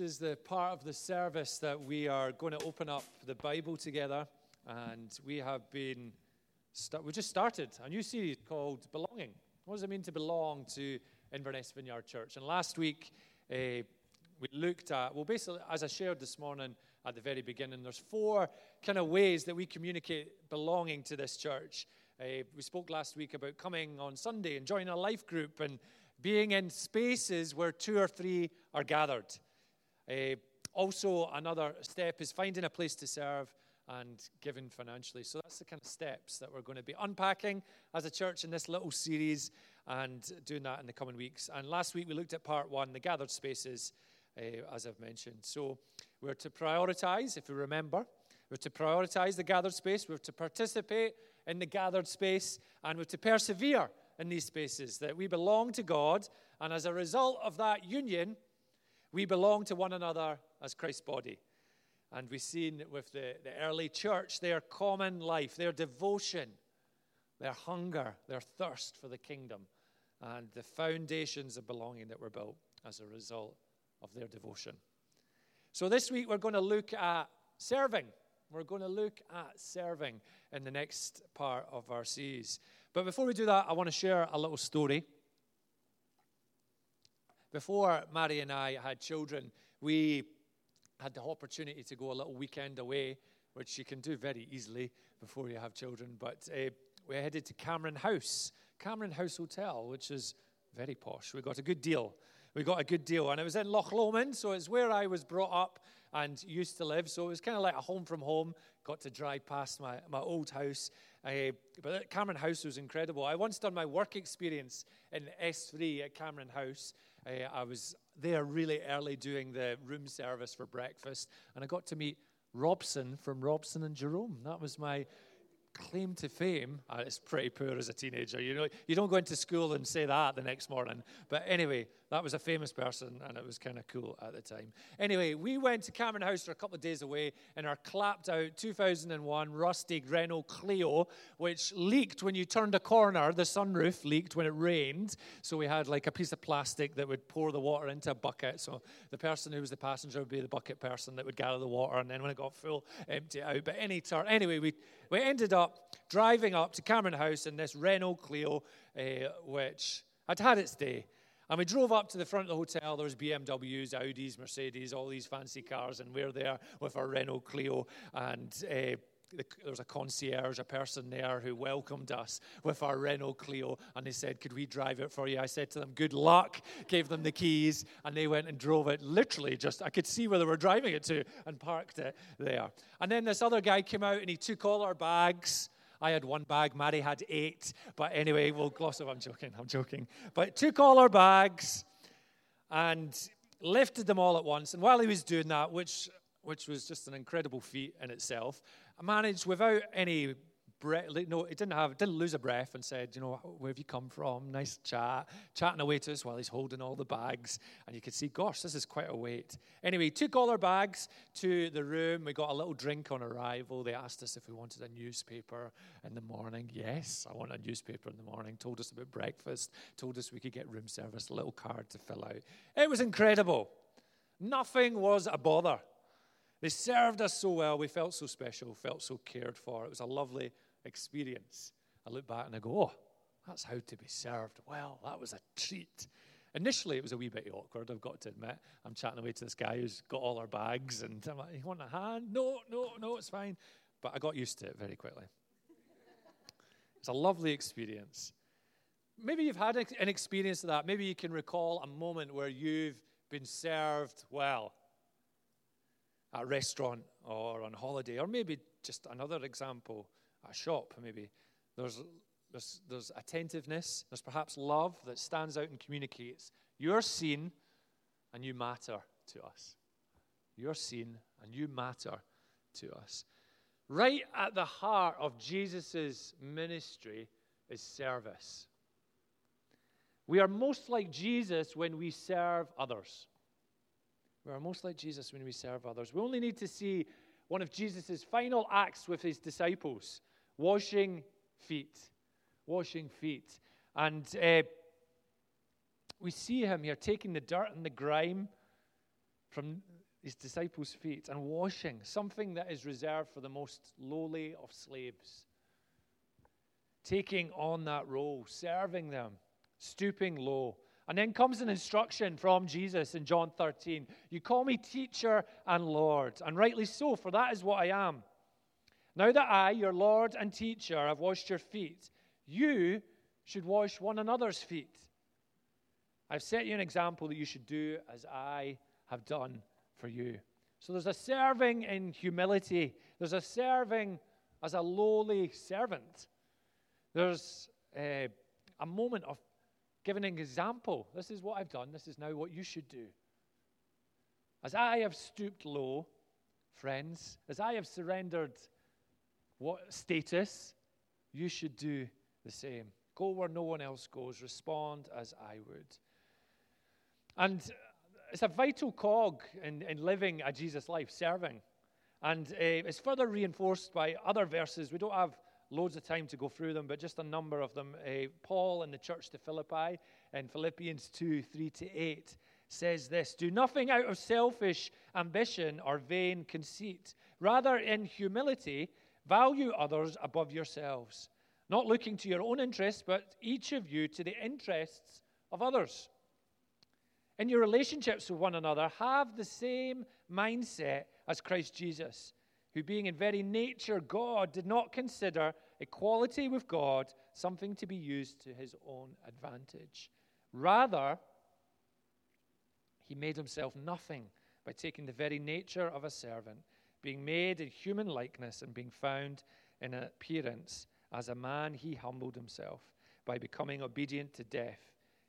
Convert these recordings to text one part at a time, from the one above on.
is the part of the service that we are going to open up the Bible together, and we have been st- we just started a new series called Belonging. What does it mean to belong to Inverness Vineyard Church? And last week uh, we looked at well, basically as I shared this morning at the very beginning, there's four kind of ways that we communicate belonging to this church. Uh, we spoke last week about coming on Sunday and joining a life group and being in spaces where two or three are gathered. Uh, also, another step is finding a place to serve and giving financially. So that's the kind of steps that we're going to be unpacking as a church in this little series and doing that in the coming weeks. And last week we looked at part one, the gathered spaces, uh, as I've mentioned. So we're to prioritize, if you remember, we're to prioritize the gathered space, we're to participate in the gathered space, and we're to persevere in these spaces, that we belong to God, and as a result of that union, we belong to one another as Christ's body. And we've seen with the, the early church their common life, their devotion, their hunger, their thirst for the kingdom, and the foundations of belonging that were built as a result of their devotion. So this week we're going to look at serving. We're going to look at serving in the next part of our series. But before we do that, I want to share a little story. Before Mary and I had children, we had the opportunity to go a little weekend away, which you can do very easily before you have children. But uh, we headed to Cameron House, Cameron House Hotel, which is very posh. We got a good deal. We got a good deal. And it was in Loch Lomond, so it's where I was brought up and used to live. So it was kind of like a home from home. Got to drive past my, my old house. Uh, but Cameron House was incredible. I once done my work experience in S3 at Cameron House. Uh, I was there really early doing the room service for breakfast, and I got to meet Robson from Robson and Jerome. That was my claim to fame. Uh, it's pretty poor as a teenager. You know, you don't go into school and say that the next morning. But anyway, that was a famous person, and it was kind of cool at the time. Anyway, we went to Cameron House for a couple of days away in our clapped out 2001 rusty Renault Clio, which leaked when you turned a corner. The sunroof leaked when it rained, so we had like a piece of plastic that would pour the water into a bucket. So the person who was the passenger would be the bucket person that would gather the water, and then when it got full, empty it out. But any turn, anyway, we we ended up driving up to Cameron House in this Renault Clio, uh, which had had its day. And we drove up to the front of the hotel. There was BMWs, Audis, Mercedes, all these fancy cars, and we're there with our Renault Clio. And uh, the, there was a concierge, a person there who welcomed us with our Renault Clio, and they said, "Could we drive it for you?" I said to them, "Good luck." Gave them the keys, and they went and drove it. Literally, just I could see where they were driving it to, and parked it there. And then this other guy came out, and he took all our bags I had one bag, Mary had eight. But anyway, we'll gloss over. I'm joking, I'm joking. But took all our bags and lifted them all at once. And while he was doing that, which, which was just an incredible feat in itself, I managed without any breath, no, he didn't have, didn't lose a breath and said, you know, where have you come from? Nice chat, chatting away to us while he's holding all the bags. And you could see, gosh, this is quite a weight. Anyway, took all our bags to the room. We got a little drink on arrival. They asked us if we wanted a newspaper in the morning. Yes, I want a newspaper in the morning. Told us about breakfast. Told us we could get room service, a little card to fill out. It was incredible. Nothing was a bother. They served us so well. We felt so special, felt so cared for. It was a lovely, experience. I look back and I go, oh, that's how to be served. Well, that was a treat. Initially, it was a wee bit awkward, I've got to admit. I'm chatting away to this guy who's got all our bags, and I'm like, You want a hand? No, no, no, it's fine. But I got used to it very quickly. it's a lovely experience. Maybe you've had an experience of that. Maybe you can recall a moment where you've been served well at a restaurant or on holiday, or maybe just another example a shop, maybe. There's, there's, there's attentiveness, there's perhaps love that stands out and communicates. You're seen and you matter to us. You're seen and you matter to us. Right at the heart of Jesus' ministry is service. We are most like Jesus when we serve others. We are most like Jesus when we serve others. We only need to see one of Jesus' final acts with his disciples washing feet. Washing feet. And uh, we see him here taking the dirt and the grime from his disciples' feet and washing, something that is reserved for the most lowly of slaves. Taking on that role, serving them, stooping low. And then comes an instruction from Jesus in John 13 You call me teacher and Lord, and rightly so, for that is what I am. Now that I, your Lord and teacher, have washed your feet, you should wash one another's feet. I've set you an example that you should do as I have done for you. So there's a serving in humility, there's a serving as a lowly servant. There's a, a moment of giving an example. This is what I've done, this is now what you should do. As I have stooped low, friends, as I have surrendered what status, you should do the same. Go where no one else goes. Respond as I would. And it's a vital cog in, in living a Jesus life, serving. And uh, it's further reinforced by other verses. We don't have loads of time to go through them, but just a number of them. Uh, Paul in the church to Philippi in Philippians 2 3 to 8 says this Do nothing out of selfish ambition or vain conceit. Rather, in humility, value others above yourselves, not looking to your own interests, but each of you to the interests of others in your relationships with one another, have the same mindset as Christ Jesus, who, being in very nature God, did not consider equality with God something to be used to his own advantage. Rather, he made himself nothing by taking the very nature of a servant, being made in human likeness and being found in appearance as a man, he humbled himself by becoming obedient to death,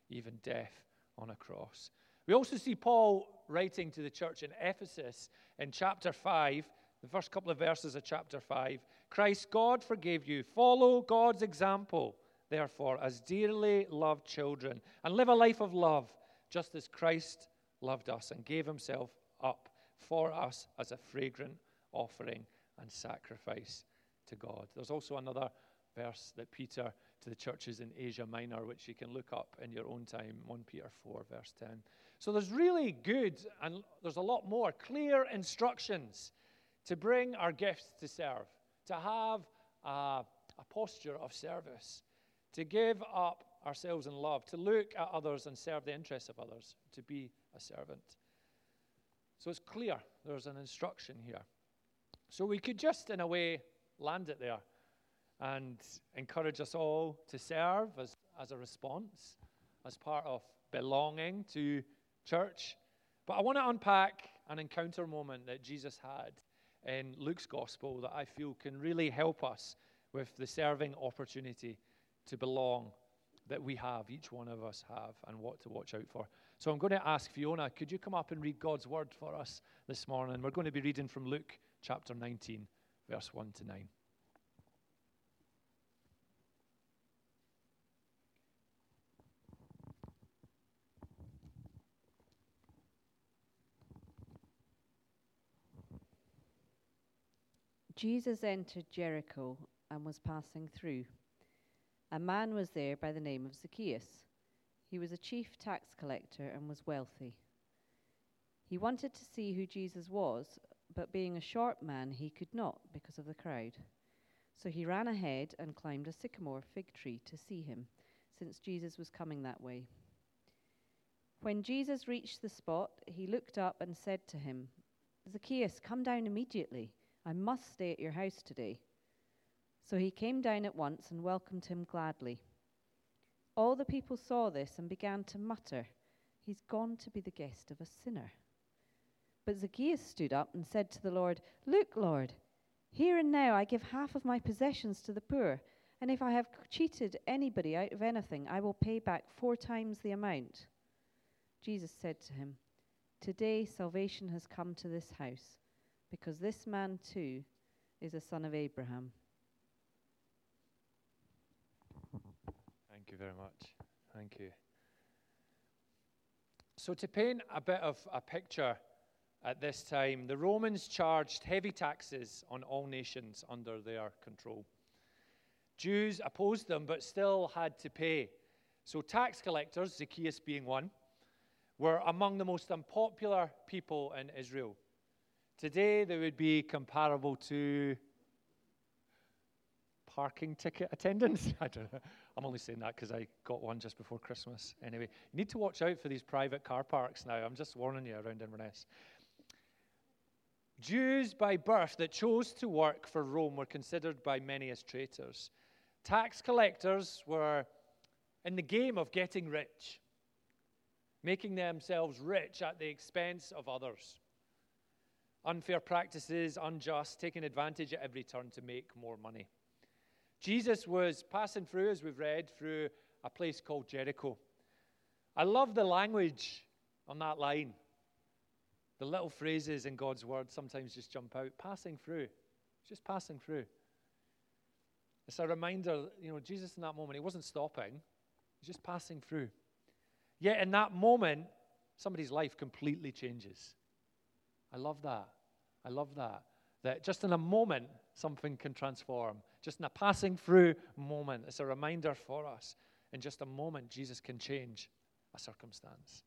even death on a cross. We also see Paul writing to the church in Ephesus in chapter 5, the first couple of verses of chapter 5. Christ, God forgave you. Follow God's example, therefore, as dearly loved children, and live a life of love, just as Christ loved us and gave himself up for us as a fragrant offering and sacrifice to God. There's also another verse that Peter to the churches in Asia Minor, which you can look up in your own time 1 Peter 4, verse 10. So there's really good, and there's a lot more clear instructions to bring our gifts to serve, to have a, a posture of service, to give up ourselves in love, to look at others and serve the interests of others, to be a servant. So it's clear there's an instruction here. So we could just, in a way, land it there and encourage us all to serve as, as a response, as part of belonging to church. But I want to unpack an encounter moment that Jesus had in Luke's gospel that I feel can really help us with the serving opportunity to belong that we have, each one of us have, and what to watch out for. So I'm going to ask Fiona, could you come up and read God's word for us this morning? We're going to be reading from Luke chapter 19, verse 1 to 9. Jesus entered Jericho and was passing through. A man was there by the name of Zacchaeus. He was a chief tax collector and was wealthy. He wanted to see who Jesus was, but being a short man, he could not because of the crowd. So he ran ahead and climbed a sycamore fig tree to see him, since Jesus was coming that way. When Jesus reached the spot, he looked up and said to him, Zacchaeus, come down immediately. I must stay at your house today. So he came down at once and welcomed him gladly. All the people saw this and began to mutter, He's gone to be the guest of a sinner. But Zacchaeus stood up and said to the Lord, Look, Lord, here and now I give half of my possessions to the poor, and if I have cheated anybody out of anything, I will pay back four times the amount. Jesus said to him, Today salvation has come to this house because this man too is a son of Abraham. Thank you very much. Thank you. So, to paint a bit of a picture at this time, the Romans charged heavy taxes on all nations under their control. Jews opposed them but still had to pay. So, tax collectors, Zacchaeus being one, were among the most unpopular people in Israel. Today, they would be comparable to parking ticket attendants. I don't know. I'm only saying that because I got one just before Christmas. Anyway, you need to watch out for these private car parks now. I'm just warning you around Inverness. Jews by birth that chose to work for Rome were considered by many as traitors. Tax collectors were in the game of getting rich, making themselves rich at the expense of others. Unfair practices, unjust, taking advantage at every turn to make more money. Jesus was passing through, as we've read, through a place called Jericho. I love the language on that line. The little phrases in God's word sometimes just jump out. Passing through, just passing through. It's a reminder, you know, Jesus in that moment, he wasn't stopping, he's just passing through. Yet in that moment, somebody's life completely changes. I love that. I love that. That just in a moment, something can transform. Just in a passing through moment, it's a reminder for us. In just a moment, Jesus can change a circumstance.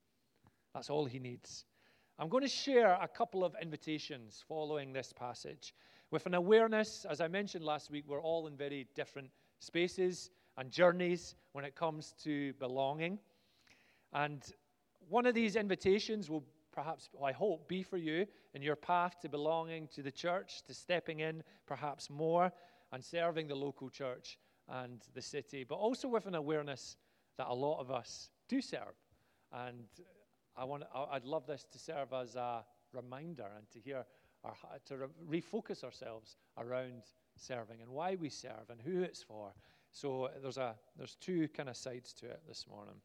That's all he needs. I'm going to share a couple of invitations following this passage with an awareness, as I mentioned last week, we're all in very different spaces and journeys when it comes to belonging. And one of these invitations will perhaps, I hope, be for you in your path to belonging to the church, to stepping in perhaps more and serving the local church and the city, but also with an awareness that a lot of us do serve. And I want, I'd love this to serve as a reminder and to hear, our, to re- refocus ourselves around serving and why we serve and who it's for. So there's, a, there's two kind of sides to it this morning.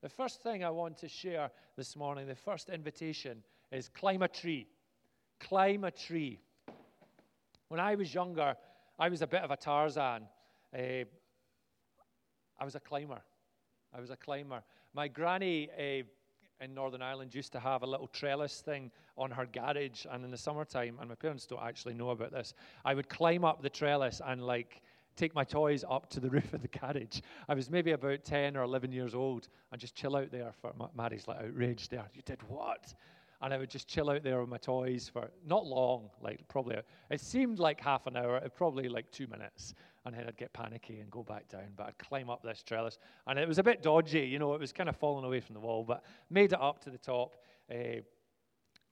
The first thing I want to share this morning, the first invitation, is climb a tree. Climb a tree. When I was younger, I was a bit of a Tarzan. Uh, I was a climber. I was a climber. My granny uh, in Northern Ireland used to have a little trellis thing on her garage, and in the summertime, and my parents don't actually know about this, I would climb up the trellis and like take my toys up to the roof of the carriage. I was maybe about 10 or 11 years old and just chill out there for Mary's like outraged there. You did what? And I would just chill out there with my toys for not long, like probably, it seemed like half an hour, probably like two minutes. And then I'd get panicky and go back down. But I'd climb up this trellis. And it was a bit dodgy, you know, it was kind of falling away from the wall, but made it up to the top. Uh,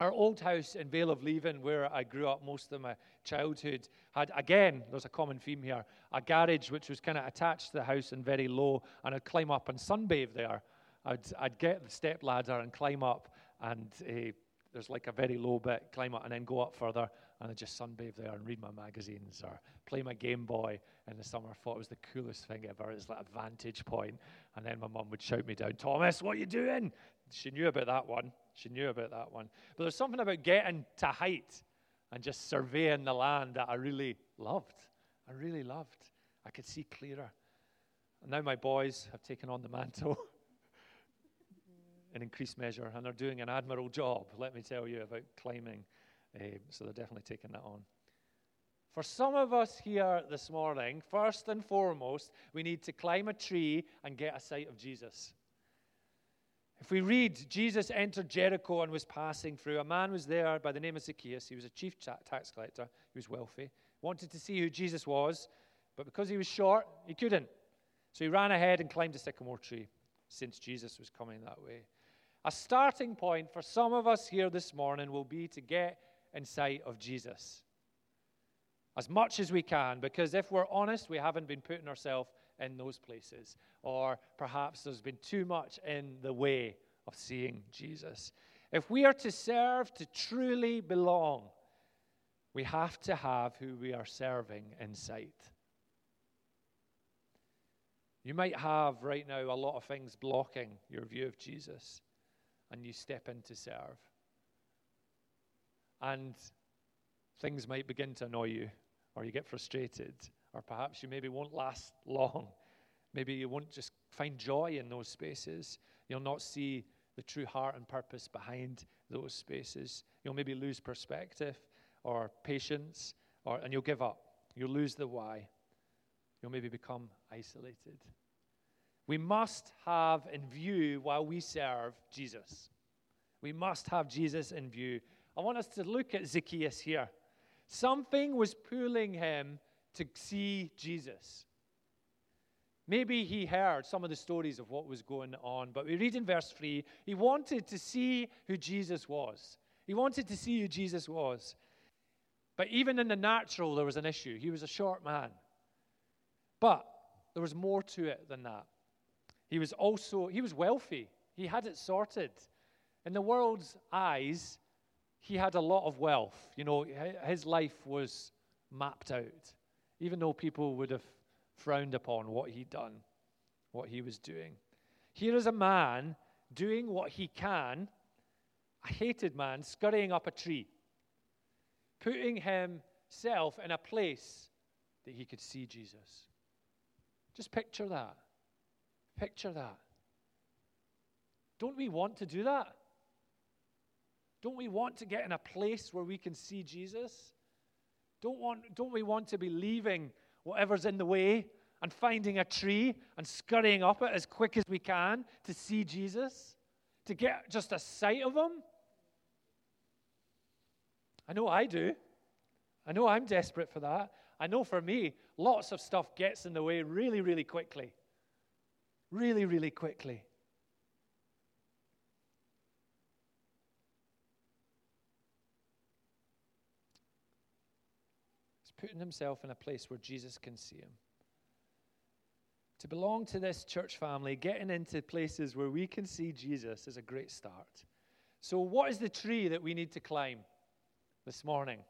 our old house in Vale of Leven, where I grew up most of my childhood, had again, there's a common theme here, a garage which was kind of attached to the house and very low, and I'd climb up and sunbathe there. I'd, I'd get the step ladder and climb up, and uh, there's like a very low bit, climb up, and then go up further, and I'd just sunbathe there and read my magazines or play my Game Boy in the summer. I thought it was the coolest thing ever. It's like a vantage point. And then my mum would shout me down, Thomas, what are you doing? She knew about that one. She knew about that one. But there's something about getting to height and just surveying the land that I really loved. I really loved. I could see clearer. And now my boys have taken on the mantle in increased measure, and they're doing an admirable job, let me tell you, about climbing. Uh, so they're definitely taking that on. For some of us here this morning, first and foremost, we need to climb a tree and get a sight of Jesus. If we read, Jesus entered Jericho and was passing through. A man was there by the name of Zacchaeus. He was a chief tax collector. He was wealthy. Wanted to see who Jesus was, but because he was short, he couldn't. So he ran ahead and climbed a sycamore tree since Jesus was coming that way. A starting point for some of us here this morning will be to get in sight of Jesus as much as we can, because if we're honest, we haven't been putting ourselves in those places. Or perhaps there's been too much in the way of seeing Jesus. If we are to serve, to truly belong, we have to have who we are serving in sight. You might have right now a lot of things blocking your view of Jesus, and you step in to serve. And things might begin to annoy you, or you get frustrated, or perhaps you maybe won't last long. Maybe you won't just find joy in those spaces. You'll not see the true heart and purpose behind those spaces. You'll maybe lose perspective or patience, or, and you'll give up. You'll lose the why. You'll maybe become isolated. We must have in view while we serve Jesus. We must have Jesus in view. I want us to look at Zacchaeus here. Something was pulling him to see Jesus. Maybe he heard some of the stories of what was going on, but we read in verse 3 he wanted to see who Jesus was. He wanted to see who Jesus was. But even in the natural, there was an issue. He was a short man. But there was more to it than that. He was also, he was wealthy. He had it sorted. In the world's eyes, he had a lot of wealth. You know, his life was mapped out, even though people would have frowned upon what he'd done, what he was doing. Here is a man doing what he can, a hated man, scurrying up a tree, putting himself in a place that he could see Jesus. Just picture that. Picture that. Don't we want to do that? Don't we want to get in a place where we can see Jesus? Don't, want, don't we want to be leaving whatever's in the way and finding a tree and scurrying up it as quick as we can to see Jesus? To get just a sight of him? I know I do. I know I'm desperate for that. I know for me, lots of stuff gets in the way really, really quickly. Really, really quickly. Putting himself in a place where Jesus can see him. To belong to this church family, getting into places where we can see Jesus is a great start. So, what is the tree that we need to climb this morning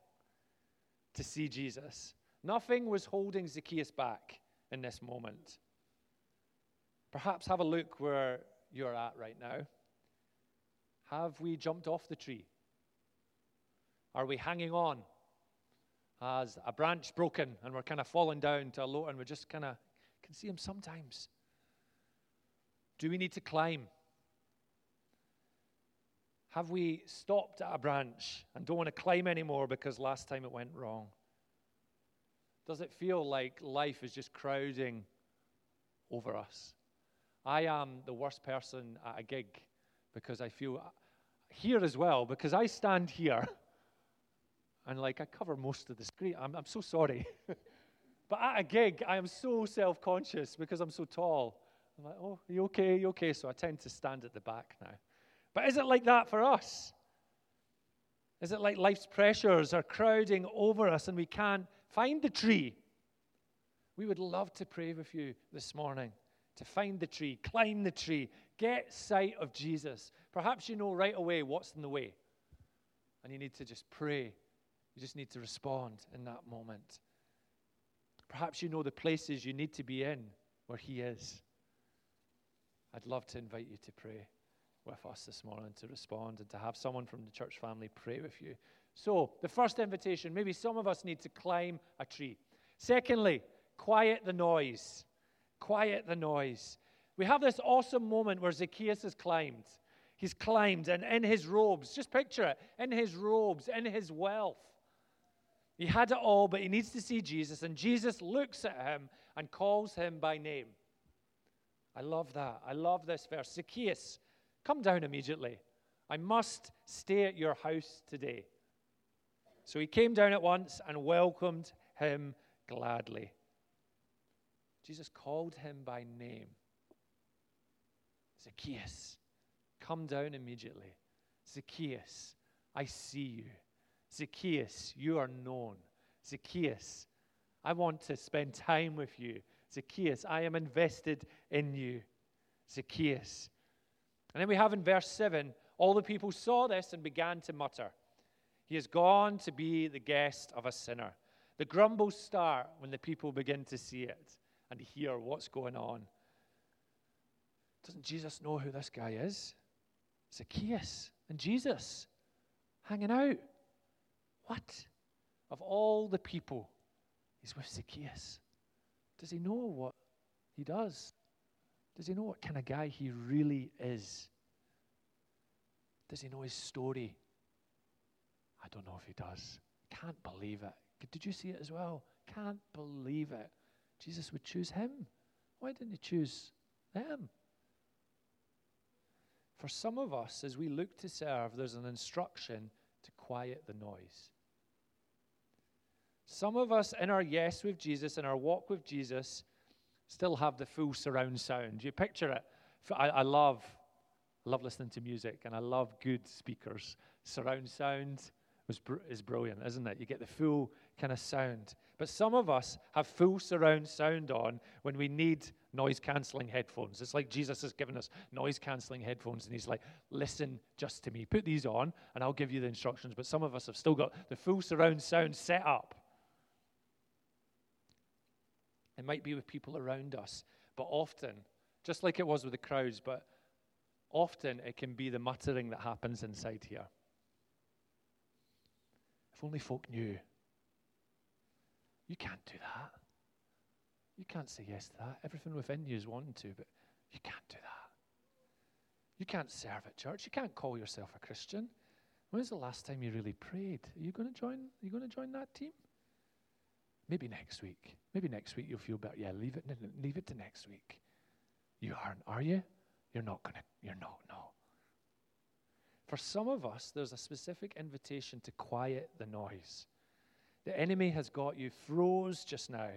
to see Jesus? Nothing was holding Zacchaeus back in this moment. Perhaps have a look where you're at right now. Have we jumped off the tree? Are we hanging on? As a branch broken and we're kind of falling down to a low and we just kind of can see him sometimes. Do we need to climb? Have we stopped at a branch and don't want to climb anymore because last time it went wrong? Does it feel like life is just crowding over us? I am the worst person at a gig because I feel here as well, because I stand here and like I cover most of the screen. I'm, I'm so sorry. but at a gig, I am so self conscious because I'm so tall. I'm like, oh, you okay? You okay? So I tend to stand at the back now. But is it like that for us? Is it like life's pressures are crowding over us and we can't find the tree? We would love to pray with you this morning to find the tree, climb the tree, get sight of Jesus. Perhaps you know right away what's in the way, and you need to just pray you just need to respond in that moment. Perhaps you know the places you need to be in where He is. I'd love to invite you to pray with us this morning to respond and to have someone from the church family pray with you. So, the first invitation maybe some of us need to climb a tree. Secondly, quiet the noise. Quiet the noise. We have this awesome moment where Zacchaeus has climbed. He's climbed, and in his robes, just picture it, in his robes, in his wealth, he had it all, but he needs to see Jesus, and Jesus looks at him and calls him by name. I love that. I love this verse. Zacchaeus, come down immediately. I must stay at your house today. So he came down at once and welcomed him gladly. Jesus called him by name. Zacchaeus, come down immediately. Zacchaeus, I see you. Zacchaeus, you are known. Zacchaeus, I want to spend time with you. Zacchaeus, I am invested in you. Zacchaeus. And then we have in verse 7 all the people saw this and began to mutter. He has gone to be the guest of a sinner. The grumbles start when the people begin to see it and hear what's going on. Doesn't Jesus know who this guy is? Zacchaeus and Jesus hanging out. What? Of all the people, he's with Zacchaeus. Does he know what he does? Does he know what kind of guy he really is? Does he know his story? I don't know if he does. Can't believe it. Did you see it as well? Can't believe it. Jesus would choose him. Why didn't he choose them? For some of us, as we look to serve, there's an instruction to quiet the noise. Some of us, in our yes with Jesus, in our walk with Jesus, still have the full surround sound. You picture it. I, I love, love listening to music, and I love good speakers. Surround sound is, is brilliant, isn't it? You get the full kind of sound. But some of us have full surround sound on when we need noise cancelling headphones. It's like Jesus has given us noise cancelling headphones, and He's like, listen just to me. Put these on, and I'll give you the instructions. But some of us have still got the full surround sound set up. It might be with people around us, but often, just like it was with the crowds, but often it can be the muttering that happens inside here. If only folk knew. You can't do that. You can't say yes to that. Everything within you is wanting to, but you can't do that. You can't serve at church. You can't call yourself a Christian. When's the last time you really prayed? Are you going to join? Are you going to join that team? Maybe next week. Maybe next week you'll feel better. Yeah, leave it. Leave it to next week. You aren't, are you? You're not to. You're not. No. For some of us, there's a specific invitation to quiet the noise. The enemy has got you froze just now.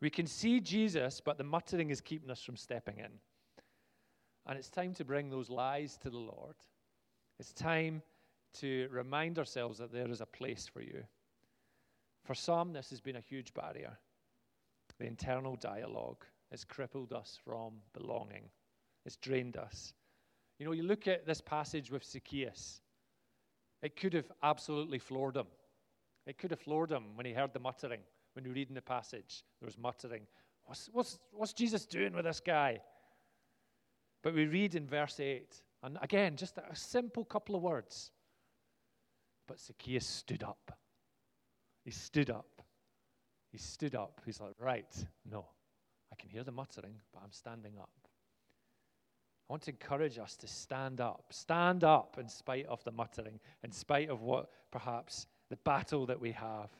We can see Jesus, but the muttering is keeping us from stepping in. And it's time to bring those lies to the Lord. It's time to remind ourselves that there is a place for you. For some, this has been a huge barrier. The internal dialogue has crippled us from belonging, it's drained us. You know, you look at this passage with Zacchaeus, it could have absolutely floored him. It could have floored him when he heard the muttering. When you read in the passage, there was muttering. What's, what's, what's Jesus doing with this guy? But we read in verse 8, and again, just a simple couple of words. But Zacchaeus stood up. He stood up. He stood up. He's like, right, no, I can hear the muttering, but I'm standing up. I want to encourage us to stand up. Stand up in spite of the muttering, in spite of what perhaps the battle that we have.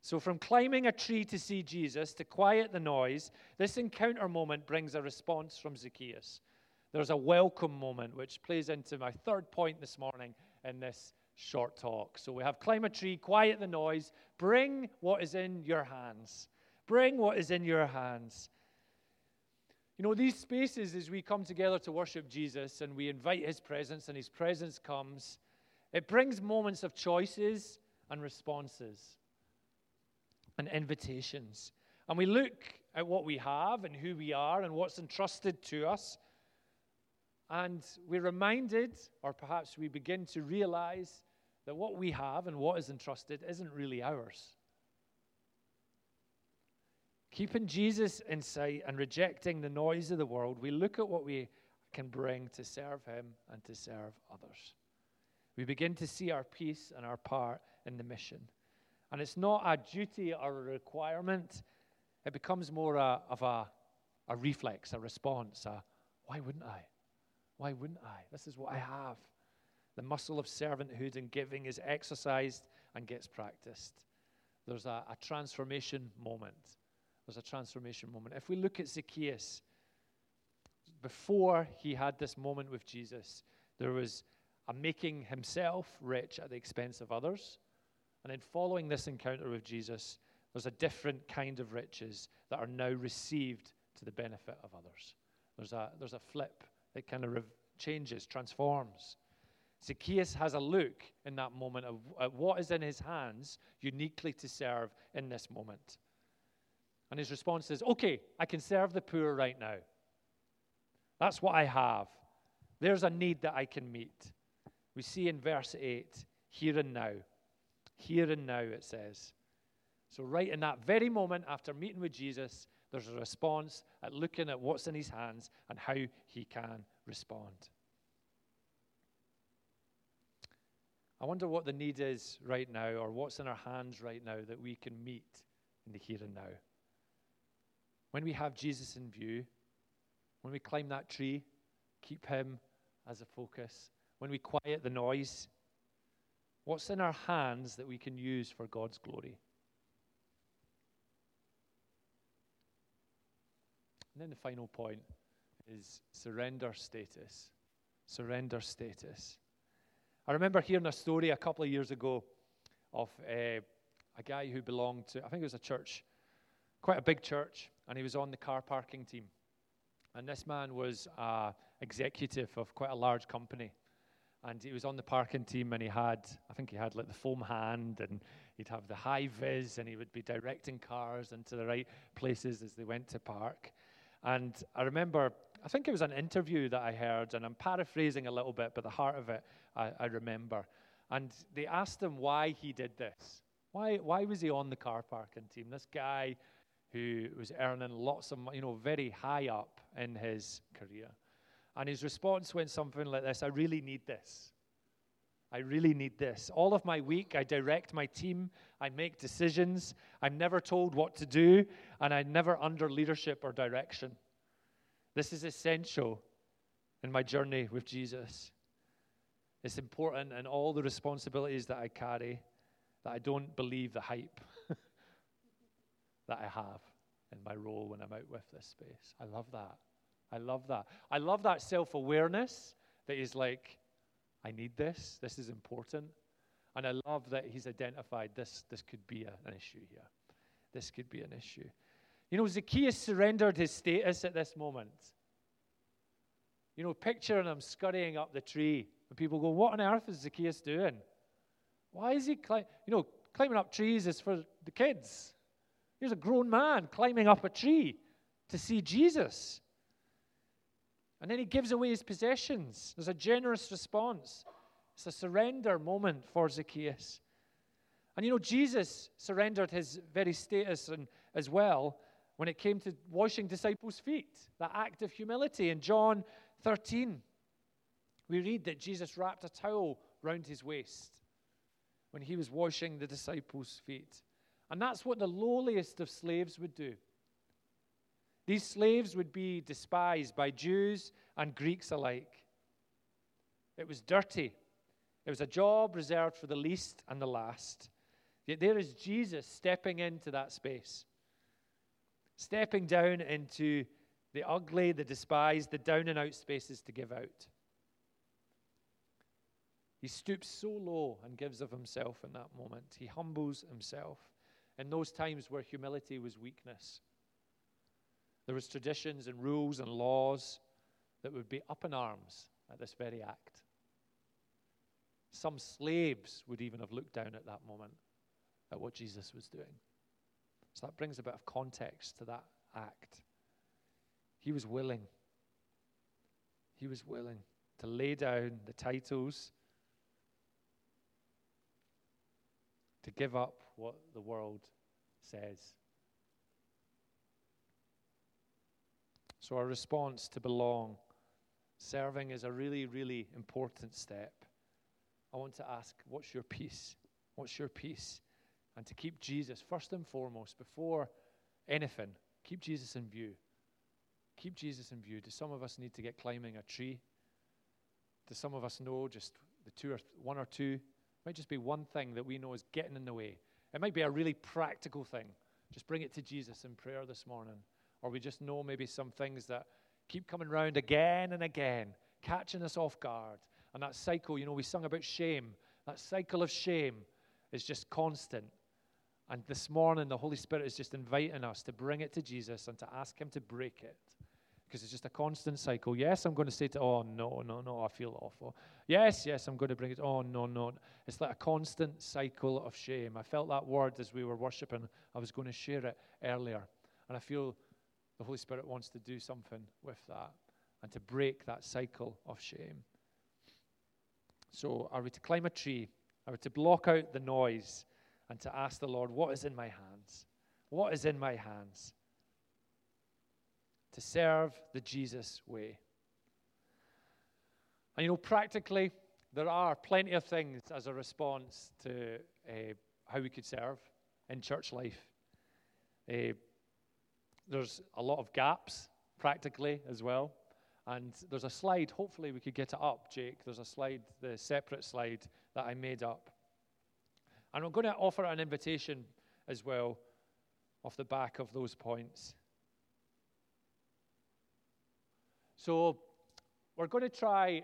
So, from climbing a tree to see Jesus to quiet the noise, this encounter moment brings a response from Zacchaeus. There's a welcome moment, which plays into my third point this morning in this short talk. So, we have climb a tree, quiet the noise, bring what is in your hands. Bring what is in your hands. You know, these spaces, as we come together to worship Jesus and we invite his presence and his presence comes, it brings moments of choices and responses and invitations. And we look at what we have and who we are and what's entrusted to us. And we're reminded, or perhaps we begin to realize, that what we have and what is entrusted isn't really ours. Keeping Jesus in sight and rejecting the noise of the world, we look at what we can bring to serve Him and to serve others. We begin to see our piece and our part in the mission. And it's not a duty or a requirement, it becomes more a, of a, a reflex, a response, a why wouldn't I? Why wouldn't I? This is what I have. The muscle of servanthood and giving is exercised and gets practiced. There's a, a transformation moment. There's a transformation moment. If we look at Zacchaeus, before he had this moment with Jesus, there was a making himself rich at the expense of others. And in following this encounter with Jesus, there's a different kind of riches that are now received to the benefit of others. There's a, there's a flip that kind of changes, transforms. Zacchaeus has a look in that moment of, of what is in his hands uniquely to serve in this moment. And his response is, Okay, I can serve the poor right now. That's what I have. There's a need that I can meet. We see in verse 8, here and now. Here and now, it says. So, right in that very moment after meeting with Jesus, there's a response at looking at what's in his hands and how he can respond. I wonder what the need is right now, or what's in our hands right now that we can meet in the here and now. When we have Jesus in view, when we climb that tree, keep him as a focus, when we quiet the noise, what's in our hands that we can use for God's glory? And then the final point is surrender status. surrender status. I remember hearing a story a couple of years ago of uh, a guy who belonged to, I think it was a church, quite a big church, and he was on the car parking team. And this man was an executive of quite a large company. And he was on the parking team, and he had, I think he had like the foam hand, and he'd have the high vis, and he would be directing cars into the right places as they went to park. And I remember, I think it was an interview that I heard, and I'm paraphrasing a little bit, but the heart of it I, I remember. And they asked him why he did this. Why, why was he on the car parking team? This guy who was earning lots of money, you know, very high up in his career. And his response went something like this I really need this. I really need this. All of my week, I direct my team, I make decisions, I'm never told what to do, and I'm never under leadership or direction. This is essential in my journey with Jesus. It's important in all the responsibilities that I carry that I don't believe the hype that I have in my role when I'm out with this space. I love that. I love that. I love that self awareness that is like, I need this. This is important. And I love that he's identified this, this could be a, an issue here. This could be an issue. You know, Zacchaeus surrendered his status at this moment. You know, picturing him scurrying up the tree, and people go, What on earth is Zacchaeus doing? Why is he climbing? You know, climbing up trees is for the kids. Here's a grown man climbing up a tree to see Jesus. And then he gives away his possessions. There's a generous response. It's a surrender moment for Zacchaeus. And you know, Jesus surrendered his very status and, as well when it came to washing disciples' feet, that act of humility. In John 13, we read that Jesus wrapped a towel round his waist when he was washing the disciples' feet. And that's what the lowliest of slaves would do. These slaves would be despised by Jews and Greeks alike. It was dirty. It was a job reserved for the least and the last. Yet there is Jesus stepping into that space, stepping down into the ugly, the despised, the down and out spaces to give out. He stoops so low and gives of himself in that moment. He humbles himself in those times where humility was weakness. There was traditions and rules and laws that would be up in arms at this very act. Some slaves would even have looked down at that moment at what Jesus was doing. So that brings a bit of context to that act. He was willing. He was willing to lay down the titles to give up what the world says. So, our response to belong, serving is a really, really important step. I want to ask, what's your piece? What's your piece? And to keep Jesus first and foremost, before anything, keep Jesus in view. Keep Jesus in view. Do some of us need to get climbing a tree? Do some of us know just the two or th- one or two It might just be one thing that we know is getting in the way. It might be a really practical thing. Just bring it to Jesus in prayer this morning. Or we just know maybe some things that keep coming round again and again, catching us off guard. And that cycle, you know, we sung about shame. That cycle of shame is just constant. And this morning, the Holy Spirit is just inviting us to bring it to Jesus and to ask Him to break it because it's just a constant cycle. Yes, I'm going to say to, oh, no, no, no, I feel awful. Yes, yes, I'm going to bring it, oh, no, no. It's like a constant cycle of shame. I felt that word as we were worshiping. I was going to share it earlier. And I feel the Holy Spirit wants to do something with that and to break that cycle of shame. So, are we to climb a tree? Are we to block out the noise and to ask the Lord, what is in my hands? What is in my hands? to serve the Jesus way. And you know, practically, there are plenty of things as a response to uh, how we could serve in church life. Uh, there's a lot of gaps, practically, as well. And there's a slide, hopefully, we could get it up, Jake. There's a slide, the separate slide that I made up. And I'm going to offer an invitation as well off the back of those points. So we're going to try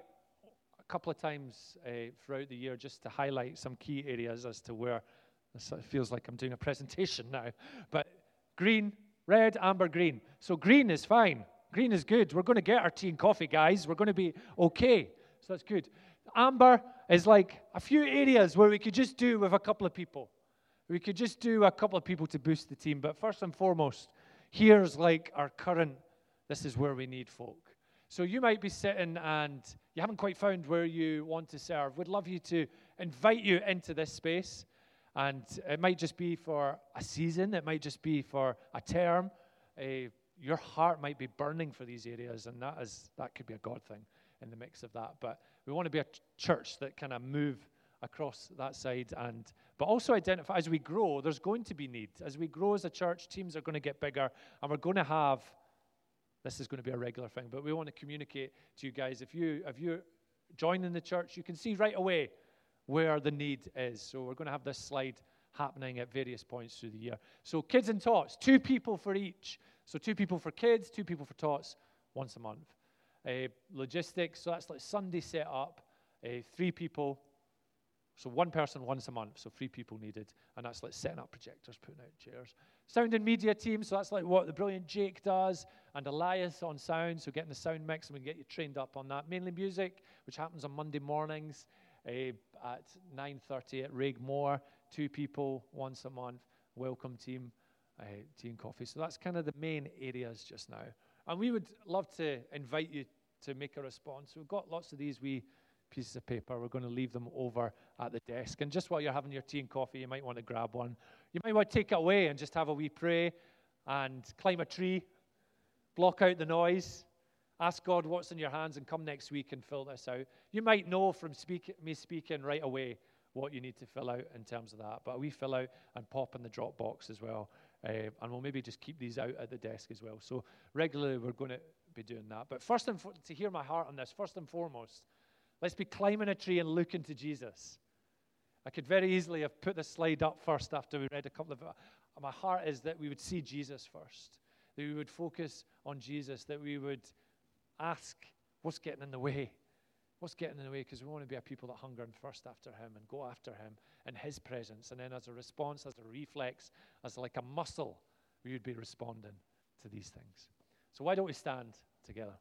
a couple of times uh, throughout the year just to highlight some key areas as to where this feels like I'm doing a presentation now. But green, red, amber, green. So green is fine. Green is good. We're going to get our tea and coffee, guys. We're going to be okay. So that's good. Amber is like a few areas where we could just do with a couple of people. We could just do a couple of people to boost the team. But first and foremost, here's like our current, this is where we need folk. So you might be sitting and you haven't quite found where you want to serve. We'd love you to invite you into this space. And it might just be for a season, it might just be for a term. Uh, your heart might be burning for these areas, and that is that could be a God thing in the mix of that. But we want to be a church that kind of move across that side and but also identify as we grow there's going to be need. As we grow as a church teams are going to get bigger and we're going to have this is going to be a regular thing but we want to communicate to you guys. If you if you join in the church you can see right away where the need is. So we're going to have this slide happening at various points through the year. So kids and tots two people for each. So two people for kids two people for tots once a month uh, logistics so that's like sunday set up uh, three people so one person once a month, so three people needed. And that's like setting up projectors, putting out chairs. Sound and media team, so that's like what the brilliant Jake does, and Elias on sound, so getting the sound mix, and we can get you trained up on that. Mainly music, which happens on Monday mornings uh, at 9.30 at Raigmore. Two people once a month. Welcome team, tea and coffee. So that's kind of the main areas just now. And we would love to invite you to make a response. We've got lots of these wee pieces of paper. We're going to leave them over at the desk. And just while you're having your tea and coffee, you might want to grab one. You might want to take it away and just have a wee pray and climb a tree, block out the noise, ask God what's in your hands, and come next week and fill this out. You might know from speak, me speaking right away what you need to fill out in terms of that. But we fill out and pop in the drop box as well. Uh, and we'll maybe just keep these out at the desk as well. So regularly we're going to be doing that. But first and for, to hear my heart on this, first and foremost, Let's be climbing a tree and looking to Jesus. I could very easily have put the slide up first after we read a couple of. My heart is that we would see Jesus first, that we would focus on Jesus, that we would ask what's getting in the way. What's getting in the way? Because we want to be a people that hunger and thirst after Him and go after Him in His presence. And then, as a response, as a reflex, as like a muscle, we would be responding to these things. So, why don't we stand together?